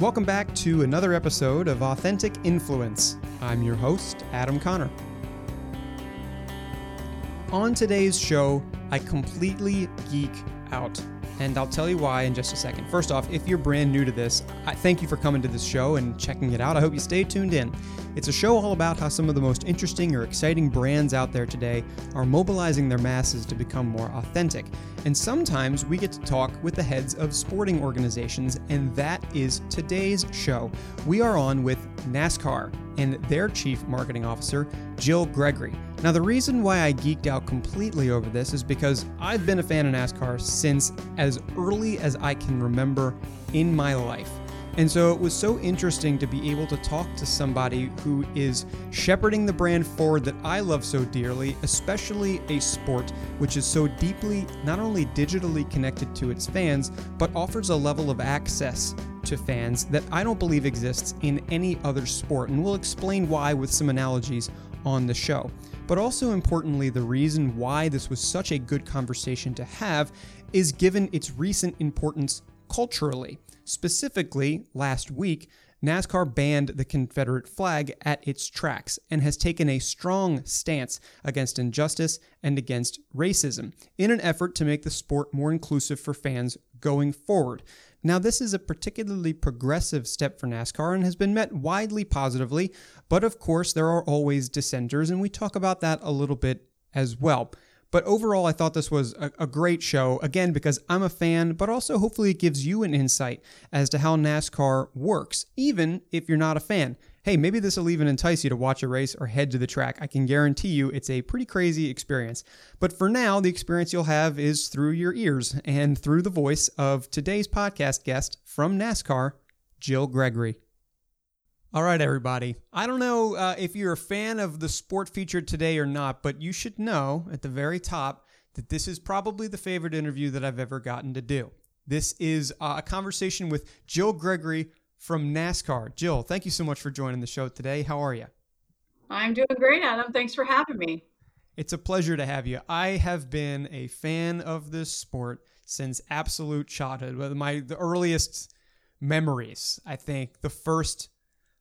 Welcome back to another episode of Authentic Influence. I'm your host, Adam Conner. On today's show, I completely geek out, and I'll tell you why in just a second. First off, if you're brand new to this, I thank you for coming to this show and checking it out. I hope you stay tuned in. It's a show all about how some of the most interesting or exciting brands out there today are mobilizing their masses to become more authentic. And sometimes we get to talk with the heads of sporting organizations, and that is today's show. We are on with NASCAR and their chief marketing officer, Jill Gregory. Now, the reason why I geeked out completely over this is because I've been a fan of NASCAR since as early as I can remember in my life. And so it was so interesting to be able to talk to somebody who is shepherding the brand forward that I love so dearly, especially a sport which is so deeply not only digitally connected to its fans, but offers a level of access to fans that I don't believe exists in any other sport. And we'll explain why with some analogies on the show. But also importantly, the reason why this was such a good conversation to have is given its recent importance culturally. Specifically, last week, NASCAR banned the Confederate flag at its tracks and has taken a strong stance against injustice and against racism in an effort to make the sport more inclusive for fans going forward. Now, this is a particularly progressive step for NASCAR and has been met widely positively, but of course, there are always dissenters, and we talk about that a little bit as well. But overall, I thought this was a, a, great show, again, because I'm a fan, but also hopefully it gives you an insight as to how NASCAR works, even if you're not a fan. Hey, maybe this will even entice you to watch a race or head to the track. I can guarantee you it's a pretty crazy experience. But for now, the experience you'll have is through your ears and through the voice of today's podcast guest from NASCAR, Jill Gregory. All right, everybody. I don't know uh, if you're a fan of the sport featured today or not, but you should know at the very top that this is probably the favorite interview that I've ever gotten to do. This is uh, a conversation with Jill Gregory from NASCAR. Jill, thank you so much for joining the show today. How are you? I'm doing great, Adam. Thanks for having me. It's a pleasure to have you. I have been a fan of this sport since absolute childhood. My the earliest memories, I think, the first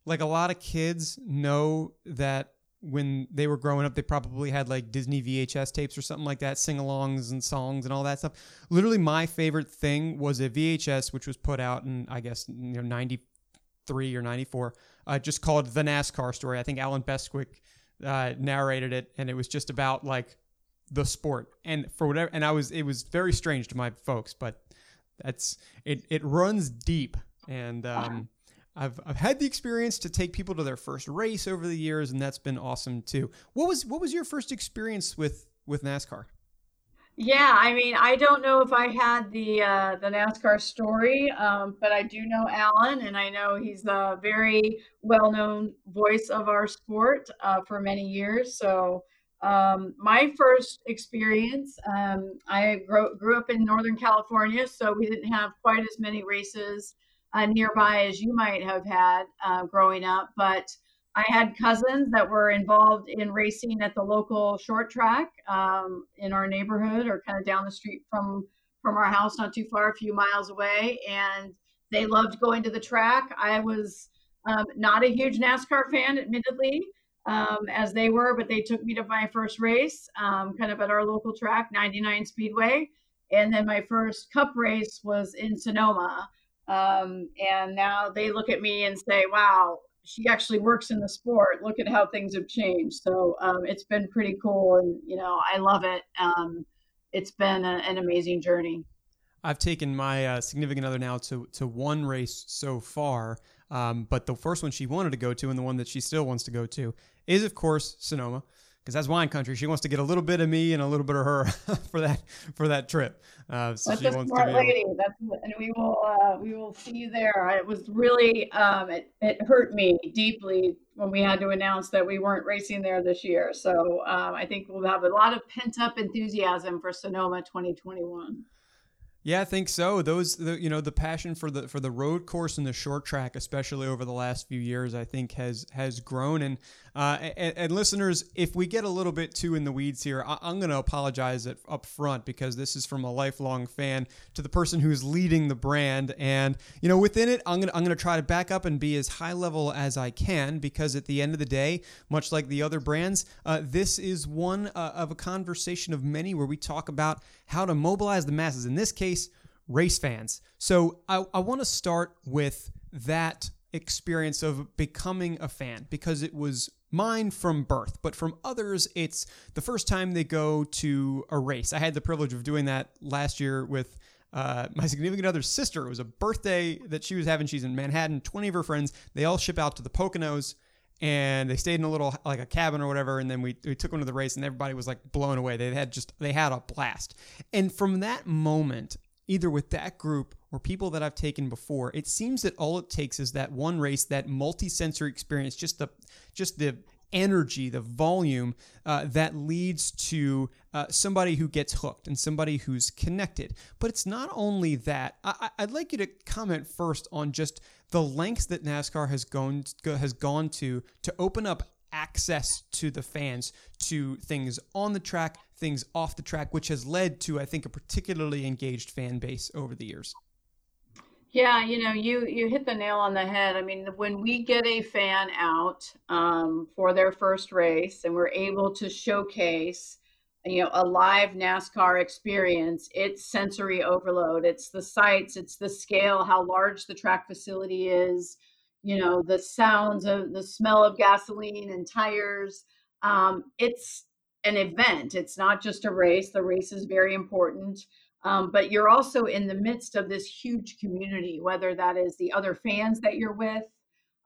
like a lot of kids know that when they were growing up, they probably had like Disney VHS tapes or something like that, sing alongs and songs and all that stuff. Literally, my favorite thing was a VHS, which was put out in, I guess, you know, 93 or 94, uh, just called The NASCAR Story. I think Allen Bestwick uh, narrated it, and it was just about like the sport. And for whatever, and I was, it was very strange to my folks, but that's, it, it runs deep. And, um, I've I've had the experience to take people to their first race over the years, and that's been awesome too. What was what was your first experience with with NASCAR? Yeah, I mean, I don't know if I had the uh, the NASCAR story, um, but I do know Allen, and I know he's a very well known voice of our sport uh, for many years. So. Um, my first experience, um, I grew, grew up in Northern California, so we didn't have quite as many races uh, nearby as you might have had uh, growing up. But I had cousins that were involved in racing at the local short track um, in our neighborhood or kind of down the street from from our house, not too far, a few miles away, and they loved going to the track. I was um, not a huge NASCAR fan, admittedly, um, as they were, but they took me to my first race, um, kind of at our local track, 99 Speedway, and then my first Cup race was in Sonoma. Um, and now they look at me and say, wow, she actually works in the sport. Look at how things have changed. So um, it's been pretty cool. And, you know, I love it. Um, it's been a, an amazing journey. I've taken my uh, significant other now to, to one race so far. Um, but the first one she wanted to go to and the one that she still wants to go to is, of course, Sonoma because that's wine country. She wants to get a little bit of me and a little bit of her for that for that trip. Uh, so that's she a wants smart to lady. That's and we will uh, we will see you there. It was really um, it it hurt me deeply when we had to announce that we weren't racing there this year. So um, I think we'll have a lot of pent up enthusiasm for Sonoma 2021. Yeah, I think so. Those, the, you know, the passion for the for the road course and the short track, especially over the last few years, I think has has grown. And uh, and, and, listeners, if we get a little bit too in the weeds here, I, am going to apologize it up front because this is from a lifelong fan to the person who's leading the brand. And you know, within it, I'm gonna I'm gonna try to back up and be as high level as I can because at the end of the day, much like the other brands, uh, this is one uh, of a conversation of many where we talk about how to mobilize the masses. In this case, race fans. So I, I want to start with that experience of becoming a fan because it was mine from birth, but from others, it's the first time they go to a race. I had the privilege of doing that last year with uh, my significant other's sister. It was a birthday that she was having. She's in Manhattan. 20 of her friends, they all ship out to the Poconos and they stayed in a little like a cabin or whatever and then we, we took them to the race and everybody was like blown away they had just they had a blast and from that moment either with that group or people that I've taken before, it seems that all it takes is that one race, that multi-sensory experience, just the just the energy, the volume uh, that leads to uh, somebody who gets hooked and somebody who's connected. But it's not only that. I, would like you to comment first on just the lengths that NASCAR has gone has gone to to open up access to the fans to things on the track, things off the track, which has led to, I think, a particularly engaged fan base over the years. Yeah, you know, you you hit the nail on the head. I mean, when we get a fan out um, for their first race and we're able to showcase, you know, a live NASCAR experience, it's sensory overload. It's the sights, it's the scale, how large the track facility is, you know the sounds of the smell of gasoline and tires um, it's an event it's not just a race the race is very important um, but you're also in the midst of this huge community whether that is the other fans that you're with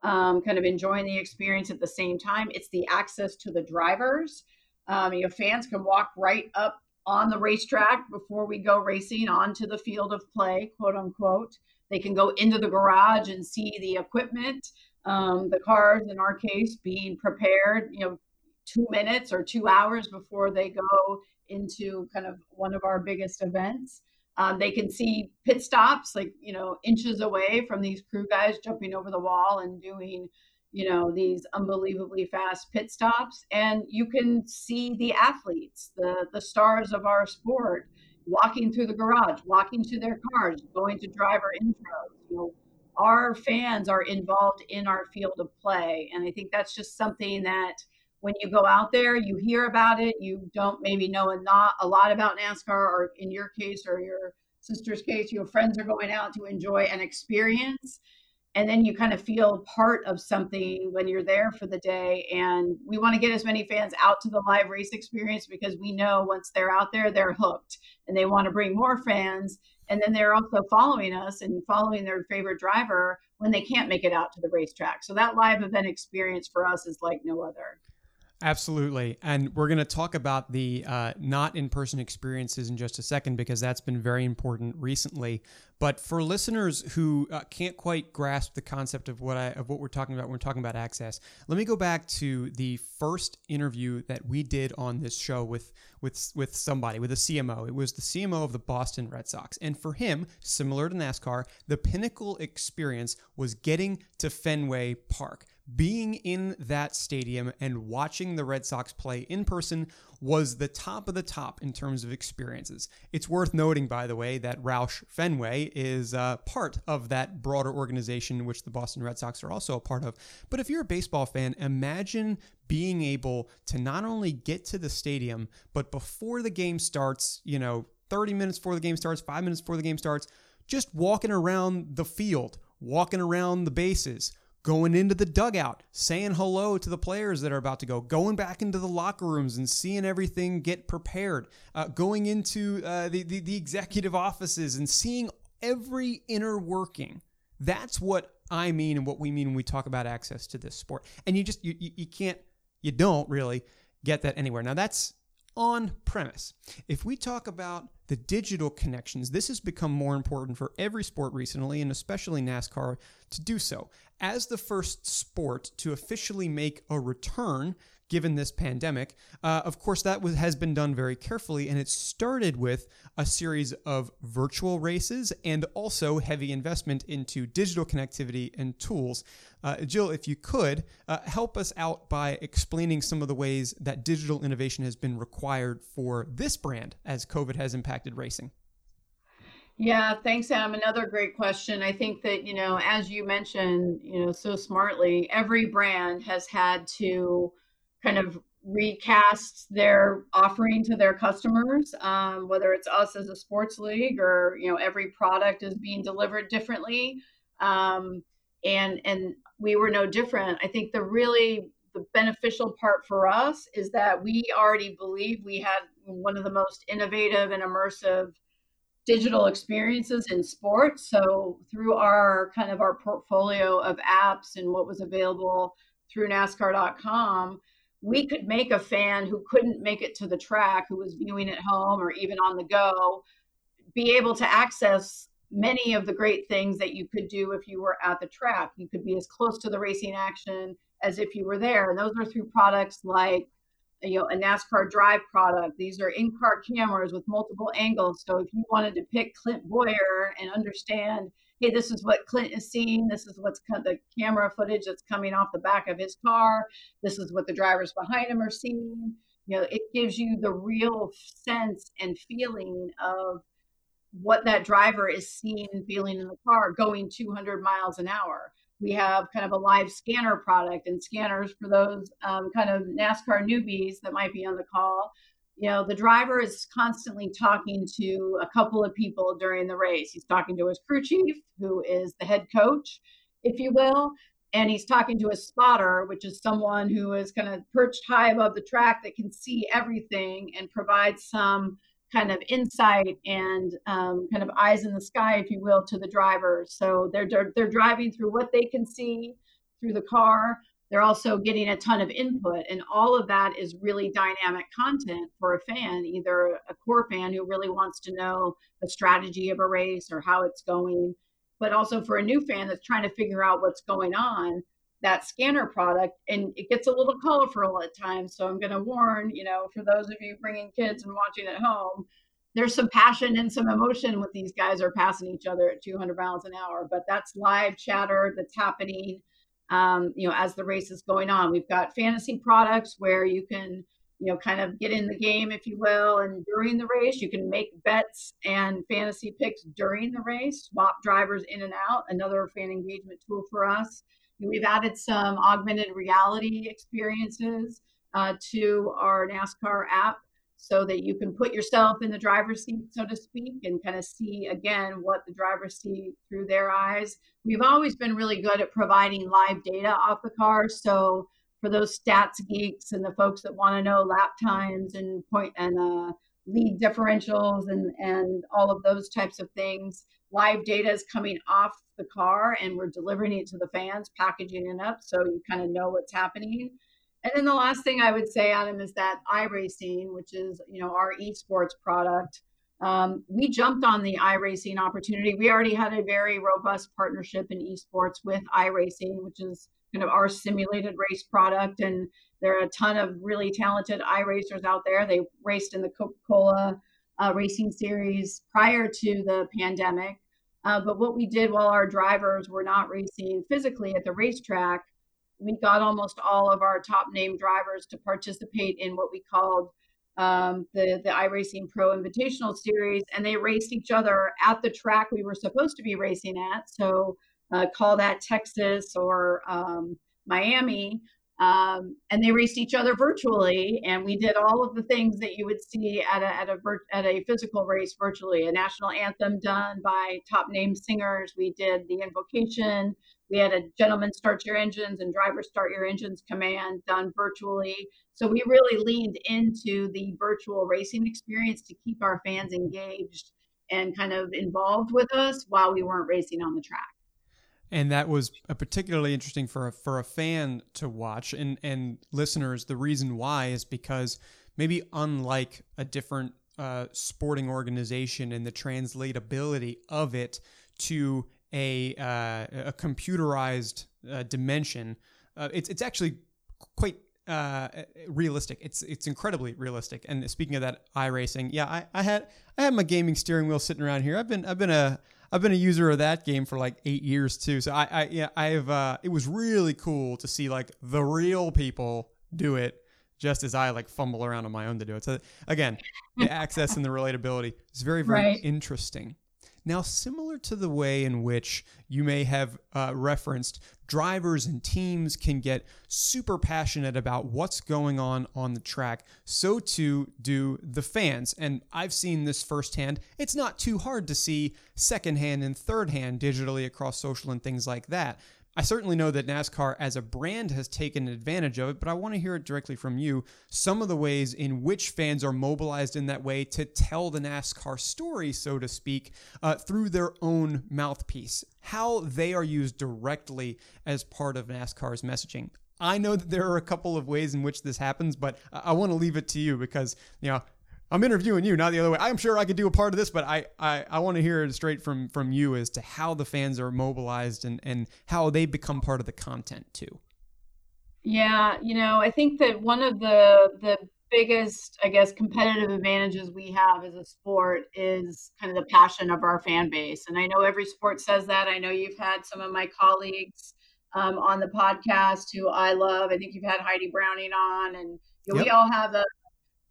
um, kind of enjoying the experience at the same time it's the access to the drivers um, you know fans can walk right up on the racetrack before we go racing onto the field of play quote unquote they can go into the garage and see the equipment, um, the cars in our case being prepared, you know, two minutes or two hours before they go into kind of one of our biggest events. Um, they can see pit stops like, you know, inches away from these crew guys jumping over the wall and doing, you know, these unbelievably fast pit stops. And you can see the athletes, the, the stars of our sport walking through the garage, walking to their cars, going to driver intros. You know, our fans are involved in our field of play, and I think that's just something that when you go out there, you hear about it. You don't maybe know a not a lot about NASCAR, or in your case, or your sister's case, your friends are going out to enjoy an experience and then you kind of feel part of something when you're there for the day and we want to get as many fans out to the live race experience because we know once they're out there they're hooked and they want to bring more fans and then they're also following us and following their favorite driver when they can't make it out to the racetrack. So that live event experience for us is like no other Absolutely. And we're going to talk about the uh, not in person experiences in just a second because that's been very important recently. But for listeners who uh, can't quite grasp the concept of what I of what we're talking about when we're talking about access, let me go back to the first interview that we did on this show with with with somebody with a CMO. It was the CMO of the Boston Red Sox, and for him, similar to NASCAR, the pinnacle experience was getting to Fenway Park being in that stadium and watching the Red Sox play in person was the top of the top in terms of experiences. It's worth noting, by the way, that Roush Fenway is uh, part of that broader organization, which the Boston Red Sox are also a part of. But if you're a baseball fan, imagine being able to not only get to the stadium, but before the game starts, you know, 30 minutes before the game starts, five minutes before the game starts, just walking around the field, walking around the bases going into the dugout, saying hello to the players that are about to go, going back into the locker rooms and seeing everything get prepared, uh, going into uh, the, the, the executive offices and seeing every inner working. That's what I mean and what we mean when we talk about access to this sport. And you just you, you, you can't you don't really get that anywhere. Now that's on premise. If we talk about the digital connections, this has become more important for every sport recently, and especially NASCAR, to do so. As the first sport to officially make a return given this pandemic. Uh, of course, that was, has been done very carefully, and it started with a series of virtual races and also heavy investment into digital connectivity and tools. Uh, Jill, if you could, uh, help us out by explaining some of the ways that digital innovation has been required for this brand as COVID has impacted racing. Yeah, thanks, Adam. Another great question. I think that, you know, as you mentioned, you know, so smartly, every brand has had to kind of recast their offering to their customers, um, whether it's us as a sports league or, you know, every product is being delivered differently. Um, and, and we were no different. I think the really the beneficial part for us is that we already believe we had one of the most innovative and immersive digital experiences in sports. So through our kind of our portfolio of apps and what was available through NASCAR.com, we could make a fan who couldn't make it to the track, who was viewing at home or even on the go, be able to access many of the great things that you could do if you were at the track. You could be as close to the racing action as if you were there. And those are through products like you know a NASCAR drive product. These are in-car cameras with multiple angles. So if you wanted to pick Clint Bowyer and understand, hey, this is what Clint is seeing. This is what's the camera footage that's coming off the back of his car. This is what the drivers behind him are seeing. You know, it gives you the real sense and feeling of what that driver is seeing and feeling in the car going 200 miles an hour we have kind of a live scanner product and scanners for those um, kind of NASCAR newbies that might be on the call. You know, the driver is constantly talking to a couple of people during the race. He's talking to his crew chief, who is the head coach, if you will, and he's talking to a spotter, which is someone who is kind of perched high above the track that can see everything and provide some kind of insight and um, kind of eyes in the sky, if you will, to the drivers. So they're, they're driving through what they can see through the car. They're also getting a ton of input, and all of that is really dynamic content for a fan, either a core fan who really wants to know the strategy of a race or how it's going, but also for a new fan that's trying to figure out what's going on that scanner product and it gets a little colorful at times so i'm going to warn you know for those of you bringing kids and watching at home there's some passion and some emotion with these guys are passing each other at 200 miles an hour but that's live chatter that's happening um, you know as the race is going on. We've got fantasy products where you can you know kind of get in the game if you will and during the race you can make bets and fantasy picks during the race swap drivers in and out another fan engagement tool for us We've added some augmented reality experiences uh, to our NASCAR app so that you can put yourself in the driver's seat, so to speak, and kind of see again what the drivers see through their eyes. We've always been really good at providing live data off the car. So for those stats geeks and the folks that want to know lap times and point and uh, lead differentials and and all of those types of things, live data is coming off the car and we're delivering it to the fans, packaging it up so you kind of know what's happening. And then the last thing I would say, Adam, is that iRacing, which is you know our esports product, um, we jumped on the iRacing opportunity. We already had a very robust partnership in esports with iRacing, which is kind of our simulated race product. And there are a ton of really talented iRacers out there. They raced in the Coca Cola uh, racing series prior to the pandemic. Uh, but what we did while our drivers were not racing physically at the racetrack, we got almost all of our top name drivers to participate in what we called um, the the iRacing Pro Invitational Series, and they raced each other at the track we were supposed to be racing at. So uh, call that Texas or um, Miami, um, and they raced each other virtually and we did all of the things that you would see at a, at a at a physical race virtually. A national anthem done by top name singers. We did the invocation. We had a gentleman start your engines and driver start your engines command done virtually. So we really leaned into the virtual racing experience to keep our fans engaged and kind of involved with us while we weren't racing on the track and that was particularly interesting for a, for a fan to watch and and listeners. The reason why is because maybe unlike a different uh, sporting organization and the translatability of it to a uh, a computerized uh, dimension, uh, it's it's actually quite uh, realistic. It's it's incredibly realistic. And speaking of that iRacing, yeah, I, I had I had my gaming steering wheel sitting around here. I've been I've been a I've been a user of that game for like eight years too. So I, I yeah I've uh, it was really cool to see like the real people do it just as I like fumble around on my own to do it. So again, the access and the relatability is very very right. interesting. Now, similar to the way in which you may have uh, referenced, drivers and teams can get super passionate about what's going on on the track, so too do the fans. And I've seen this firsthand. It's not too hard to see secondhand and third hand digitally across social and things like that. I certainly know that NASCAR as a brand has taken advantage of it, but I want to hear it directly from you. Some of the ways in which fans are mobilized in that way to tell the NASCAR story, so to speak, uh, through their own mouthpiece, how they are used directly as part of NASCAR's messaging. I know that there are a couple of ways in which this happens, but I want to leave it to you because, you know, I'm interviewing you, not the other way. I'm sure I could do a part of this, but I, I, I want to hear it straight from from you as to how the fans are mobilized and, and how they become part of the content too. Yeah, you know, I think that one of the the biggest, I guess, competitive advantages we have as a sport is kind of the passion of our fan base. And I know every sport says that. I know you've had some of my colleagues um, on the podcast who I love. I think you've had Heidi Browning on, and you know, yep. we all have a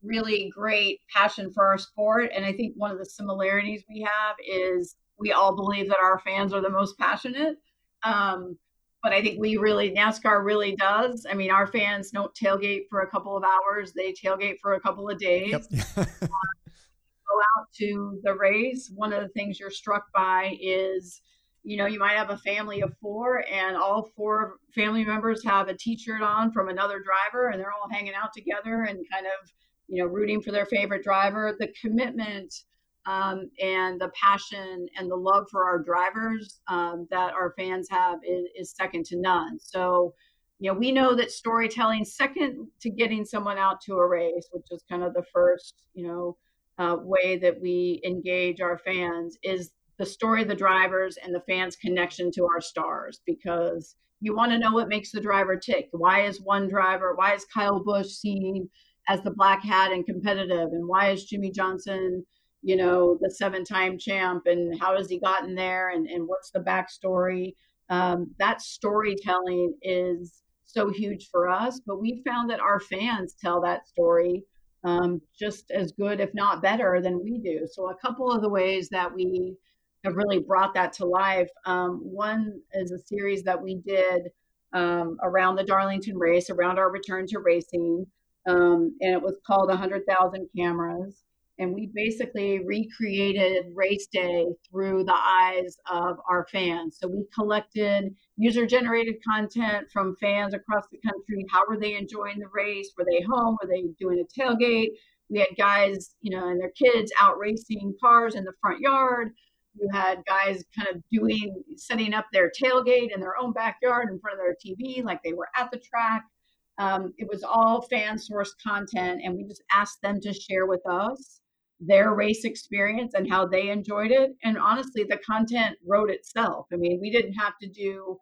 really great passion for our sport. And I think one of the similarities we have is we all believe that our fans are the most passionate. Um, but I think we really, NASCAR really does. I mean, our fans don't tailgate for a couple of hours, they tailgate for a couple of days. Yep. go out to the race. One of the things you're struck by is you know, you might have a family of four, and all four family members have a T-shirt on from another driver, and they're all hanging out together and kind of you know, rooting for their favorite driver, the commitment um, and the passion and the love for our drivers um, that our fans have is, is, second to none. So, you know, we know that storytelling, second to getting someone out to a race, which is kind of the first, you know, uh, way that we engage our fans, is the story of the drivers and the fans' connection to our stars because you want to know what makes the driver tick. Why is one driver, why is Kyle Busch seen as the black hat and competitive and why is Jimmie Johnson you know the seven time champ and how has he gotten there and, and what's the backstory? Um, that storytelling is so huge for us but we found that our fans tell that story um, just as good if not better than we do. So a couple of the ways that we have really brought that to life um, one is a series that we did um, around the darlington race around our return to racing um, and it was called 100,000 Cameras. And we basically recreated race day through the eyes of our fans. So we collected user generated content from fans across the country. How were they enjoying the race? Were they home? Were they doing a tailgate? We had guys, you know, and their kids out racing cars in the front yard. You had guys kind of doing, setting up their tailgate in their own backyard in front of their TV, like they were at the track. Um, it was all fan sourced content, and we just asked them to share with us their race experience and how they enjoyed it. And honestly, the content wrote itself. I mean, we didn't have to do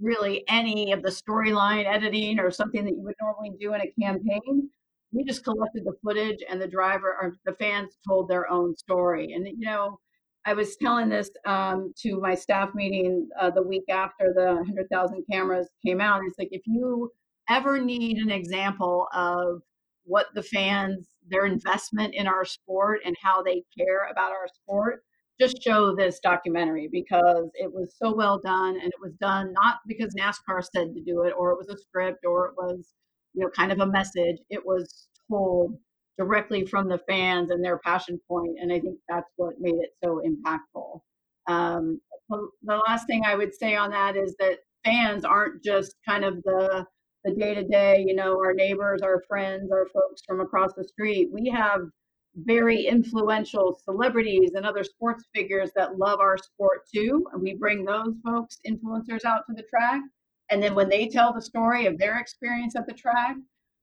really any of the storyline editing or something that you would normally do in a campaign. We just collected the footage, and the driver or the fans told their own story. And you know, I was telling this um, to my staff meeting uh, the week after the 100,000 cameras came out. It's like if you ever need an example of what the fans, their investment in our sport and how they care about our sport, just show this documentary because it was so well done and it was done not because NASCAR said to do it or it was a script or it was, you know, kind of a message. It was told directly from the fans and their passion point, and I think that's what made it so impactful. Um, the last thing I would say on that is that fans aren't just kind of the the day to day, you know, our neighbors, our friends, our folks from across the street. We have very influential celebrities and other sports figures that love our sport too. And we bring those folks, influencers, out to the track. And then when they tell the story of their experience at the track,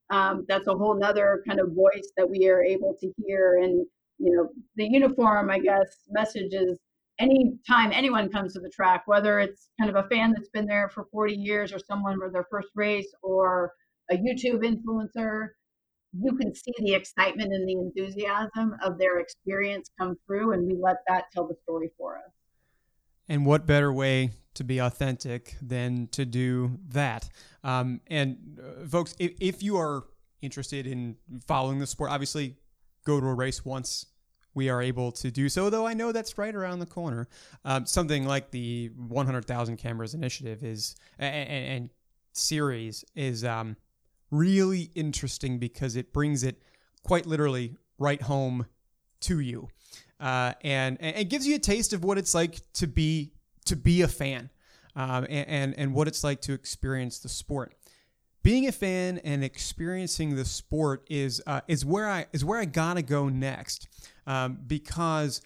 um, that's a whole nother kind of voice that we are able to hear. And, you know, the uniform, I guess, message is anytime anyone comes to the track, whether it's kind of a fan that's been there for 40 years or someone for their first race or a YouTube influencer, you can see the excitement and the enthusiasm of their experience come through, and we let that tell the story for us. And what better way to be authentic than to do that? Um, and uh, folks, if, if you are interested in following the sport, obviously go to a race once we are able to do so, though I know that's right around the corner. Um, something like the 100,000 cameras initiative is and, and series is um, really interesting because it brings it quite literally right home to you, uh, and, it gives you a taste of what it's like to be to be a fan, um, and, and and what it's like to experience the sport. Being a fan and experiencing the sport is uh, is where I is where I gotta go next, um, because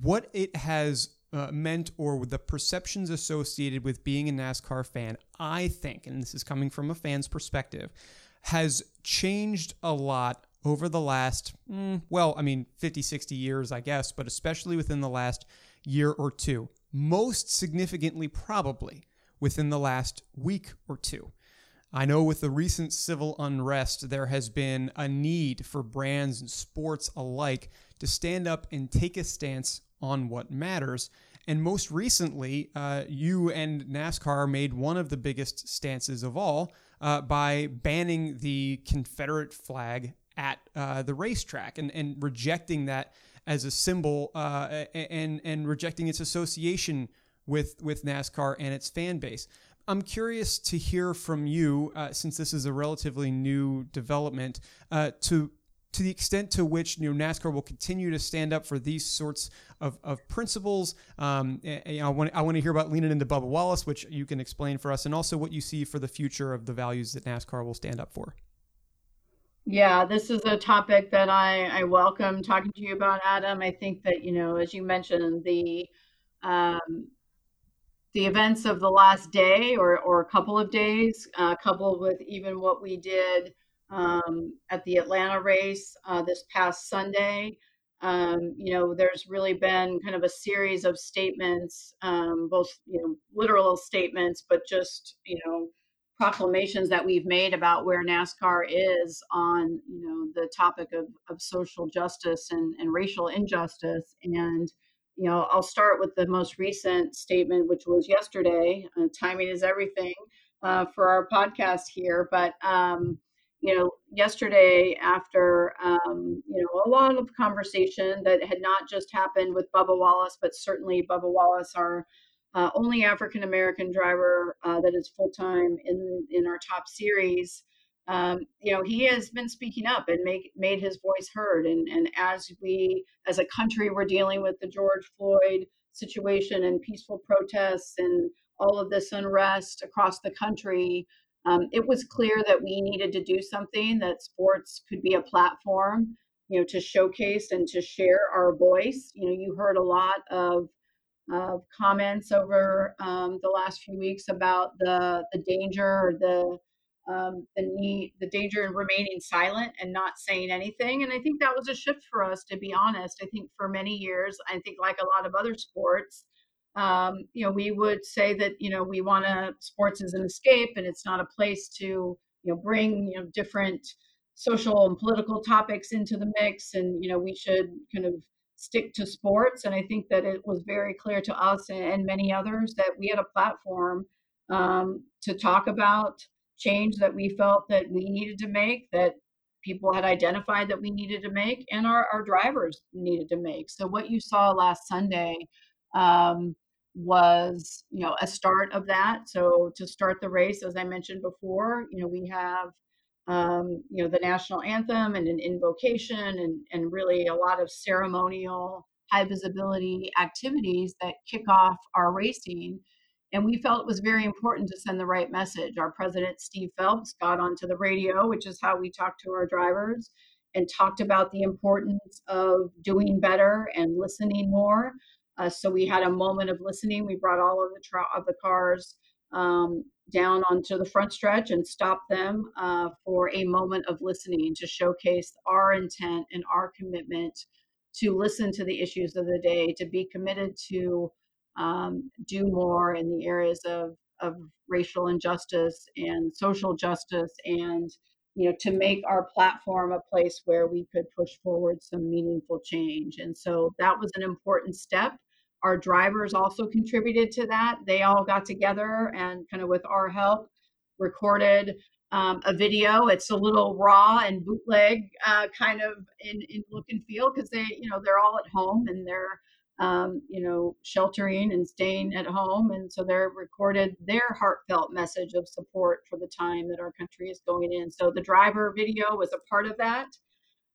what it has uh, meant or the perceptions associated with being a NASCAR fan, I think, and this is coming from a fan's perspective, has changed a lot over the last, mm, well, I mean, 50, 60 years, I guess, but especially within the last year or two. Most significantly, probably within the last week or two. I know with the recent civil unrest, there has been a need for brands and sports alike to stand up and take a stance on what matters. And most recently, uh, you and NASCAR made one of the biggest stances of all uh, by banning the Confederate flag at uh, the racetrack and, and rejecting that as a symbol uh, and, and rejecting its association with, with NASCAR and its fan base. I'm curious to hear from you, uh, since this is a relatively new development, uh, to to the extent to which you know NASCAR will continue to stand up for these sorts of, of principles. Um, you know, I want I want to hear about leaning into Bubba Wallace, which you can explain for us, and also what you see for the future of the values that NASCAR will stand up for. Yeah, this is a topic that I, I welcome talking to you about, Adam. I think that you know, as you mentioned, the um, the events of the last day or, or a couple of days, uh, coupled with even what we did um, at the Atlanta race uh, this past Sunday. Um, you know, there's really been kind of a series of statements, um, both you know, literal statements, but just you know, proclamations that we've made about where NASCAR is on you know the topic of, of social justice and, and racial injustice. And you know, I'll start with the most recent statement, which was yesterday. Uh, timing is everything uh, for our podcast here, but um, you know, yesterday after, um, you know, a lot of conversation that had not just happened with Bubba Wallace, but certainly Bubba Wallace, our uh, only African American driver uh, that is full time in in our top series. Um, you know, he has been speaking up and make made his voice heard. And and as we, as a country, we're dealing with the George Floyd situation and peaceful protests and all of this unrest across the country um, it was clear that we needed to do something that sports could be a platform you know to showcase and to share our voice you know you heard a lot of of comments over um, the last few weeks about the the danger or the um, the need the danger in remaining silent and not saying anything and i think that was a shift for us to be honest i think for many years i think like a lot of other sports um, you know, we would say that, you know, we want to, sports as an escape and it's not a place to, you know, bring, you know, different social and political topics into the mix. And, you know, we should kind of stick to sports. And I think that it was very clear to us and many others that we had a platform um, to talk about change that we felt that we needed to make, that people had identified that we needed to make, and our, our drivers needed to make. So what you saw last Sunday, um, was you know a start of that so to start the race as i mentioned before you know we have um, you know the national anthem and an invocation and and really a lot of ceremonial high visibility activities that kick off our racing and we felt it was very important to send the right message our president steve phelps got onto the radio which is how we talk to our drivers and talked about the importance of doing better and listening more uh, so we had a moment of listening. We brought all of the tra- of the cars um, down onto the front stretch and stopped them uh, for a moment of listening to showcase our intent and our commitment to listen to the issues of the day, to be committed to um, do more in the areas of, of racial injustice and social justice and you know to make our platform a place where we could push forward some meaningful change. And so that was an important step. Our drivers also contributed to that. They all got together and kind of with our help recorded um, a video. It's a little raw and bootleg uh, kind of in, in look and feel because they, you know, they're all at home and they're, um, you know, sheltering and staying at home. And so they're recorded their heartfelt message of support for the time that our country is going in. So the driver video was a part of that.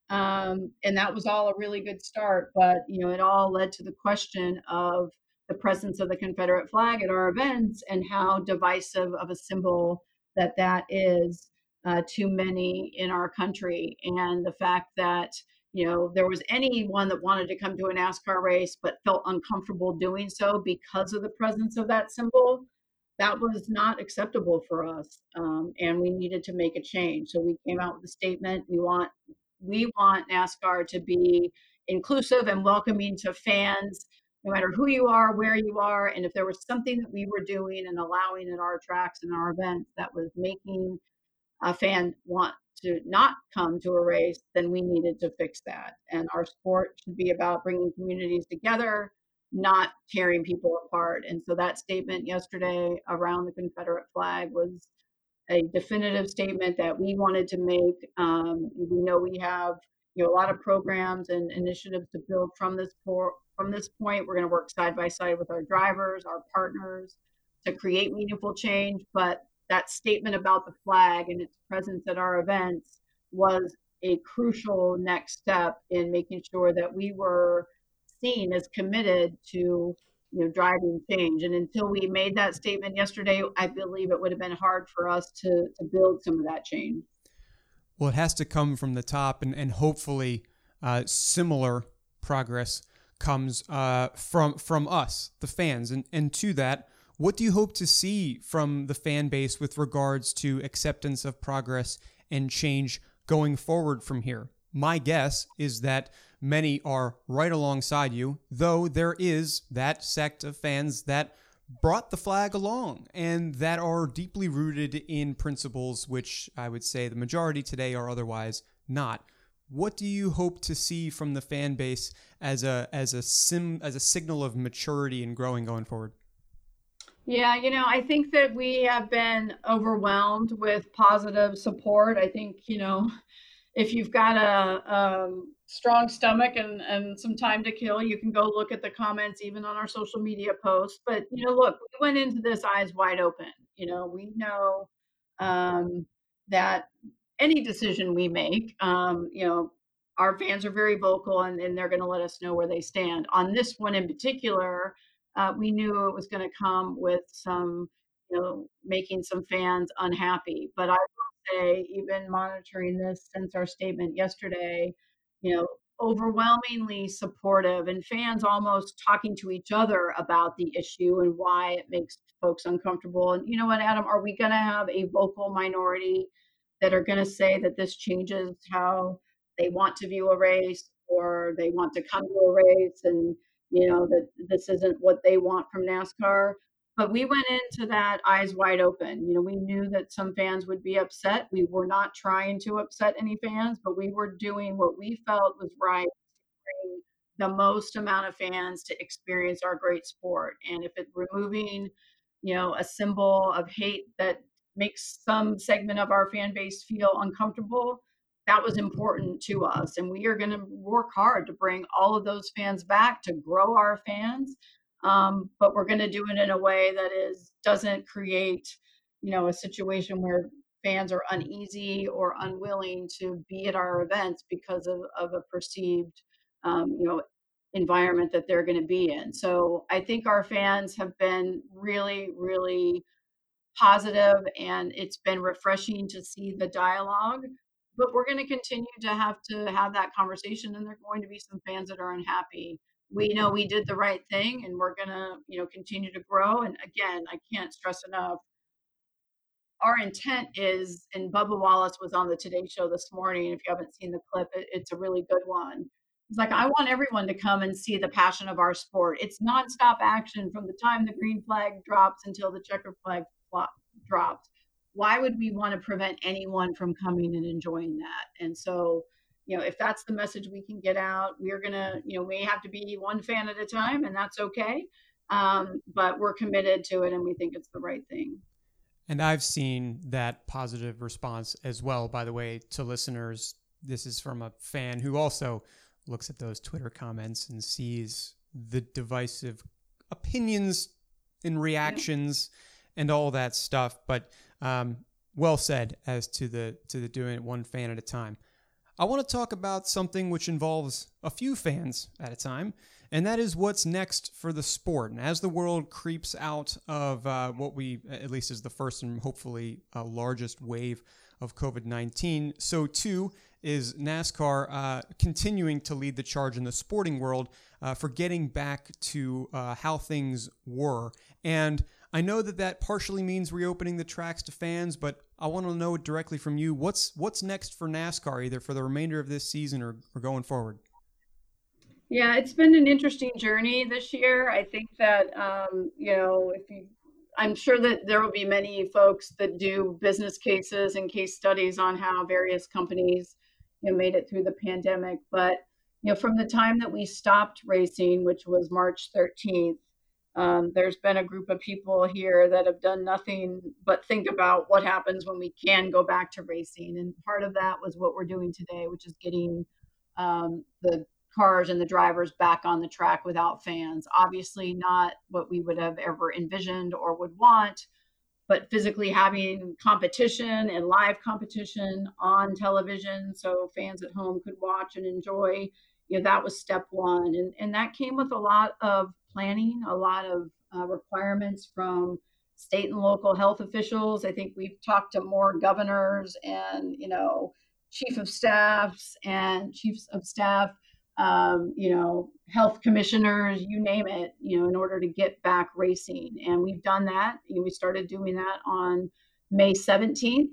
Um, and that was all a really good start. But, you know, it all led to the question of the presence of the Confederate flag at our events and how divisive of a symbol that that is uh, too many in our country, and the fact that you know there was anyone that wanted to come to a NASCAR race but felt uncomfortable doing so because of the presence of that symbol. That was not acceptable for us, um, and we needed to make a change. So we came out with a statement. We want we want NASCAR to be inclusive and welcoming to fans no matter who you are, where you are, and if there was something that we were doing and allowing in our tracks and our events that was making a fan want to not come to a race, then we needed to fix that. And our sport should be about bringing communities together, not tearing people apart. And so that statement yesterday around the Confederate flag was a definitive statement that we wanted to make. Um, we know we have you know a lot of programs and initiatives to build from this por- from this point, we're going to work side by side with our drivers, our partners to create meaningful change. But that statement about the flag and its presence at our events was a crucial next step in making sure that we were seen as committed to you know driving change. And until we made that statement yesterday i believe it would have been hard for us to to build some of that change. Well it has to come from the top and and hopefully uh, similar progress comes uh, from from us, the fans, and and to that, what do you hope to see from the fan base with regards to acceptance of progress and change going forward from here? My guess is that many are right alongside you, though there is that sect of fans that brought the flag along and that are deeply rooted in principles which I would say the majority today are otherwise not. What do you hope to see from the fan base as a as a sim as a signal of maturity and growing going forward? Yeah, you know, I think that we have been overwhelmed with positive support. I think, you know, if you've got a, um, strong stomach and, and some time to kill, you can go look at the comments even on our social media posts. But, you know, look, we went into this eyes wide open. You know, we know um, that any decision we make, um, you know, our fans are very vocal and, and they're going to let us know where they stand. On this one in particular, uh, we knew it was going to come with some, you know, making some fans unhappy. But I will say, even monitoring this since our statement yesterday, you know, overwhelmingly supportive and fans almost talking to each other about the issue and why it makes folks uncomfortable. And you know what, Adam, are we going to have a vocal minority that are going to say that this changes how they want to view a race or they want to come to a race and you know that this isn't what they want from NASCAR but we went into that eyes wide open you know we knew that some fans would be upset we were not trying to upset any fans but we were doing what we felt was right the most amount of fans to experience our great sport and if it's removing you know a symbol of hate that makes some segment of our fan base feel uncomfortable, that was important to us. And we are going to work hard to bring all of those fans back to grow our fans. Um, but we're going to do it in a way that is doesn't create, you know, a situation where fans are uneasy or unwilling to be at our events because of, of a perceived, um, you know, environment that they're going to be in. So I think our fans have been really, really positive and it's been refreshing to see the dialogue but we're going to continue to have to have that conversation and there are going to be some fans that are unhappy we know we did the right thing and we're going to you know continue to grow and again i can't stress enough our intent is and bubba wallace was on the today show this morning if you haven't seen the clip it, it's a really good one It's like I want everyone to come and see the passion of our sport. It's nonstop action from the time the green flag drops until the checker flag drops. Why would we want to prevent anyone from coming and enjoying that? And so, you know, if that's the message we can get out, we're gonna, you know, we have to be one fan at a time, and that's okay. Um, but we're committed to it, and we think it's the right thing. And I've seen that positive response as well, by the way, to listeners. This is from a fan who also looks at those Twitter comments and sees the divisive opinions and reactions yeah. And all that stuff. But um, well said as to the to the doing it one fan at a time. I want to talk about something which involves a few fans at a time, and that is what's next for the sport. And as the world creeps out of uh, what we, at least is the first and hopefully uh, largest wave of COVID 19, so too is NASCAR uh, continuing to lead the charge in the sporting world uh, for getting back to uh, how things were. And I know that that partially means reopening the tracks to fans, but I want to know directly from you what's what's next for NASCAR, either for the remainder of this season or, or going forward. Yeah, it's been an interesting journey this year. I think that um, you know if you I'm sure that there will be many folks that do business cases and case studies on how various companies you know, made it through the pandemic. But you know, from the time that we stopped racing, which was March 13th, um, there's been a group of people here that have done nothing but think about what happens when we can go back to racing. And part of that was what we're doing today, which is getting um, the cars and the drivers back on the track without fans. Obviously, not what we would have ever envisioned or would want, but physically having competition and live competition on television so fans at home could watch and enjoy you know that was step one and, and that came with a lot of planning a lot of uh, requirements from state and local health officials i think we've talked to more governors and you know chief of staffs and chiefs of staff um, you know, health commissioners, you name it, you know, in order to get back racing. And we've done that. You know, we started doing that on May 17th.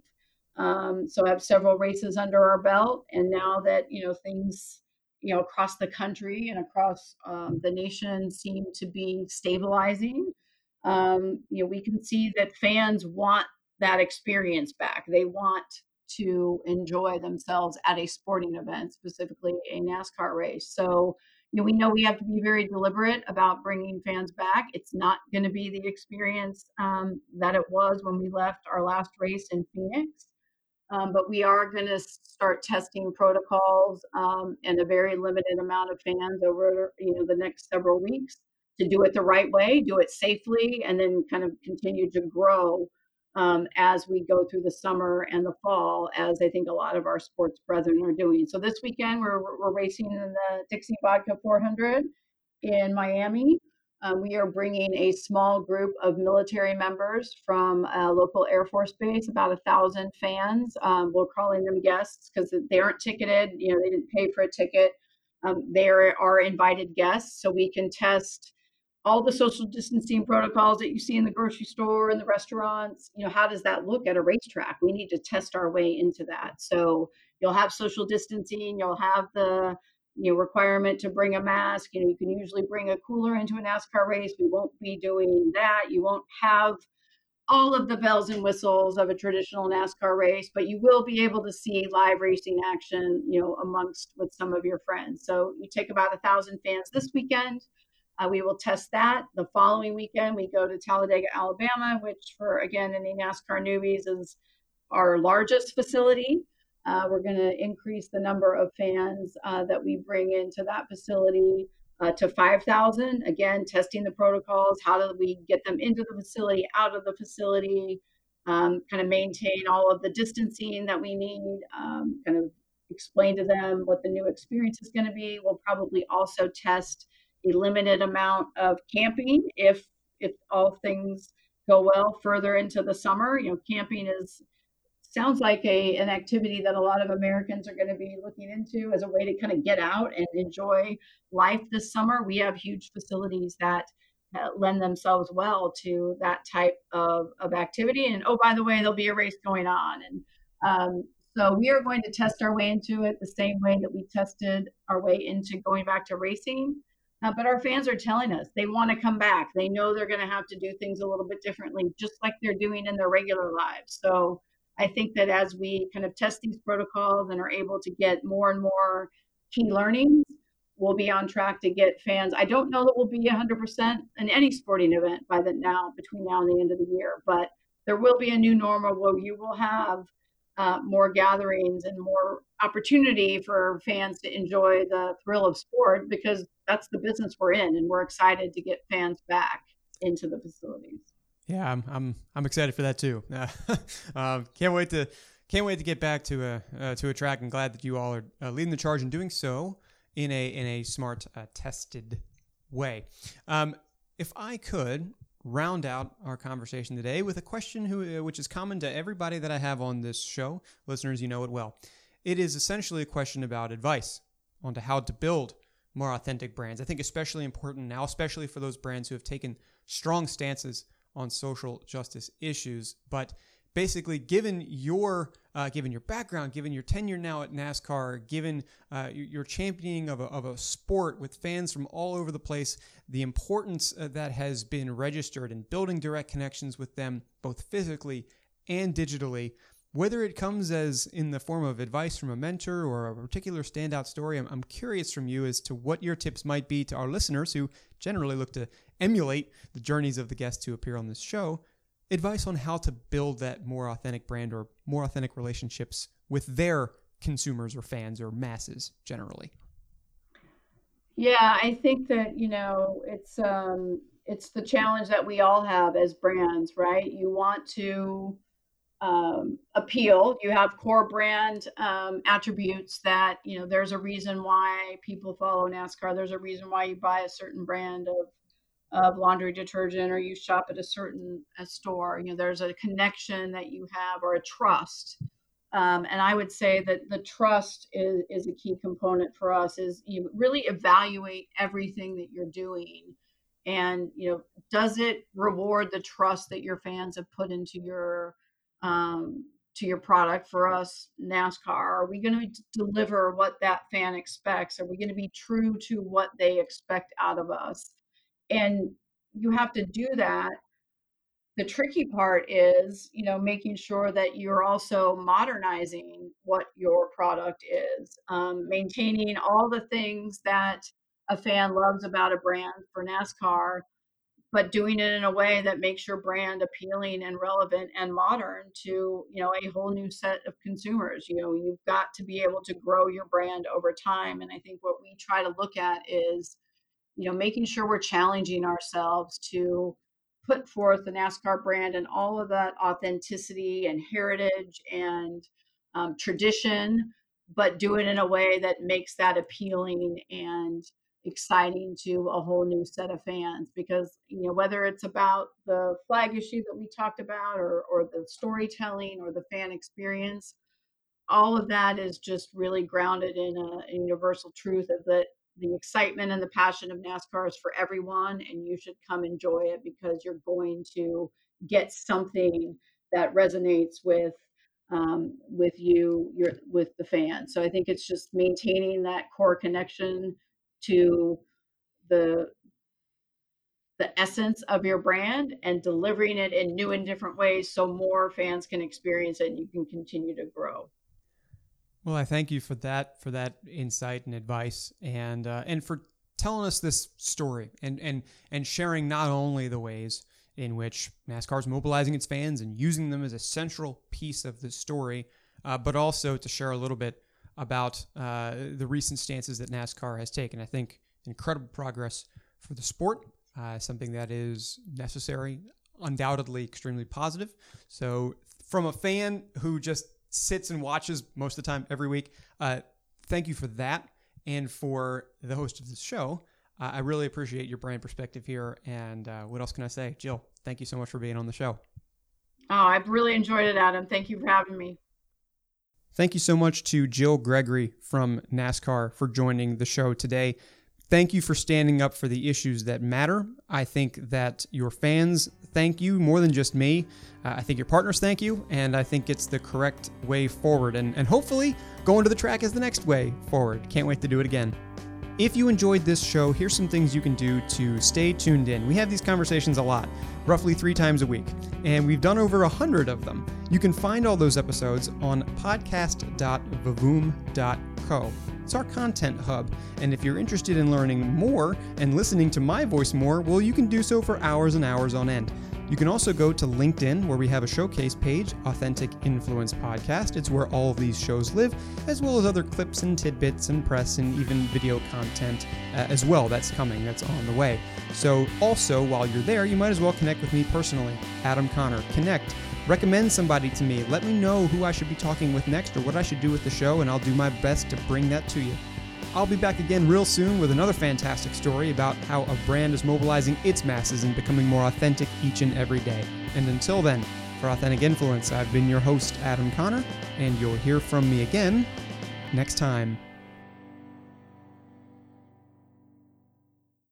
Um, so I have several races under our belt. And now that, you know, things, you know, across the country and across um, the nation seem to be stabilizing, um, you know, we can see that fans want that experience back. They want to enjoy themselves at a sporting event, specifically a NASCAR race. So, you know, we know we have to be very deliberate about bringing fans back. It's not going to be the experience um, that it was when we left our last race in Phoenix. Um, but we are going to start testing protocols um, and a very limited amount of fans over you know the next several weeks to do it the right way, do it safely, and then kind of continue to grow um, as we go through the summer and the fall, as I think a lot of our sports brethren are doing. So this weekend, we're, we're racing in the Dixie Vodka 400 in Miami. Um, we are bringing a small group of military members from a local Air Force base, about a thousand fans. Um, we're calling them guests because they aren't ticketed. You know, they didn't pay for a ticket. Um, they are, are invited guests, so we can test all the social distancing protocols that you see in the grocery store and the restaurants you know how does that look at a racetrack we need to test our way into that so you'll have social distancing you'll have the you know requirement to bring a mask you know you can usually bring a cooler into a nascar race we won't be doing that you won't have all of the bells and whistles of a traditional NASCAR race, but you will be able to see live racing action, you know, amongst with some of your friends. So you take about a thousand fans this weekend. Uh, we will test that. The following weekend, we go to Talladega, Alabama, which for, again, any NASCAR newbies is our largest facility. Uh, we're going to increase the number of fans uh, that we bring into that facility uh, to 5,000. Again, testing the protocols. How do we get them into the facility, out of the facility, um, kind of maintain all of the distancing that we need, um, kind of explain to them what the new experience is going to be. We'll probably also test a limited amount of camping if if all things go well further into the summer. You know, camping is sounds like a an activity that a lot of Americans are going to be looking into as a way to kind of get out and enjoy life this summer. We have huge facilities that uh, lend themselves well to that type of, of activity. And oh, by the way, there'll be a race going on. And um, So we are going to test our way into it the same way that we tested our way into going back to racing. Uh, but our fans are telling us they want to come back. They know they're going to have to do things a little bit differently, just like they're doing in their regular lives. So I think that as we kind of test these protocols and are able to get more and more key learnings, we'll be on track to get fans. I don't know that we'll be 100% in any sporting event by the now between now and the end of the year, but there will be a new normal where you will have uh, more gatherings and more opportunity for fans to enjoy the thrill of sport because that's the business we're in, and we're excited to get fans back into the facilities. Yeah, I'm I'm I'm excited for that too. Uh, can't wait to can't wait to get back to a uh, to a track. I'm glad that you all are uh, leading the charge in doing so in a in a smart, uh, tested way. Um, if I could round out our conversation today with a question who, uh, which is common to everybody that I have on this show, listeners, you know it well. It is essentially a question about advice on to how to build more authentic brands. I think especially important now, especially for those brands who have taken strong stances on social justice issues, but basically given your uh, given your background given your tenure now at nascar given uh, your championing of a, of a sport with fans from all over the place the importance uh, that has been registered in building direct connections with them both physically and digitally whether it comes as in the form of advice from a mentor or a particular standout story, I'm, I'm, curious from you as to what your tips might be to our listeners who generally look to emulate the journeys of the guests who appear on this show. Advice on how to build that more authentic brand or more authentic relationships with their consumers or fans or masses generally. Yeah i think that you know it's um it's the challenge that we all have as brands right? You want to um, appeal. You have core brand um, attributes that you know there's a reason why people follow nascar. There's a reason why you buy a certain brand of of laundry detergent or you shop at a certain a store. You know there's a connection that you have or a trust. Um, and i would say that the trust is, is a key component for us is you really evaluate everything that you're doing. And you know does it reward the trust that your fans have put into your um, to your product for us nascar are we going to deliver what that fan expects? Are we going to be true to what they expect out of us? And you have to do that. The tricky part is you know making sure that you're also modernizing what your product is um, maintaining all the things that a fan loves about a brand. For nascar but doing it in a way that makes your brand appealing and relevant and modern to you know a whole new set of consumers you know you've got to be able to grow your brand over time and i think what we try to look at is you know, making sure we're challenging ourselves to put forth the NASCAR brand and all of that authenticity and heritage and um, tradition, but do it in a way that makes that appealing and exciting to a whole new set of fans. Because you know, whether it's about the flag issue that we talked about, or or the storytelling, or the fan experience, all of that is just really grounded in a, a universal truth of that the excitement and the passion of NASCAR is for everyone, and you should come enjoy it because you're going to get something that resonates with um, with you, your with the fans. So I think it's just maintaining that core connection to the the essence of your brand and delivering it in new and different ways so more fans can experience it and you can continue to grow. Well, I thank you for that for that insight and advice, and uh, and for telling us this story and and and sharing not only the ways in which NASCAR is mobilizing its fans and using them as a central piece of the story, uh, but also to share a little bit about uh, the recent stances that NASCAR has taken. I think incredible progress for the sport, uh, something that is necessary, undoubtedly extremely positive. So, from a fan who just sits and watches most of the time every week. Uh, thank you for that and for the host of this show. Uh, I really appreciate your brand perspective here. And uh, what else can I say? Jill, thank you so much for being on the show. Oh, I've really enjoyed it, Adam. Thank you for having me. Thank you so much to Jill Gregory from NASCAR for joining the show today. Thank you for standing up for the issues that matter. I think that your fans thank you more than just me. Uh, I think your partners thank you, and I think it's the correct way forward. And, and hopefully, going to the track is the next way forward. Can't wait to do it again. If you enjoyed this show, here's some things you can do to stay tuned in. We have these conversations a lot, roughly three times a week, and we've done over a hundred of them. You can find all those episodes on podcast.vavoom.co. It's our content hub, and if you're interested in learning more and listening to my voice more, well, you can do so for hours and hours on end. You can also go to LinkedIn, where we have a showcase page, Authentic Influence Podcast. It's where all of these shows live, as well as other clips and tidbits and press and even video content uh, as well. That's coming, that's on the way. So, also, while you're there, you might as well connect with me personally. Adam Conner, connect. Recommend somebody to me. Let me know who I should be talking with next or what I should do with the show, and I'll do my best to bring that to you. I'll be back again real soon with another fantastic story about how a brand is mobilizing its masses and becoming more authentic each and every day. And until then, for Authentic Influence, I've been your host, Adam Conner, and you'll hear from me again next time.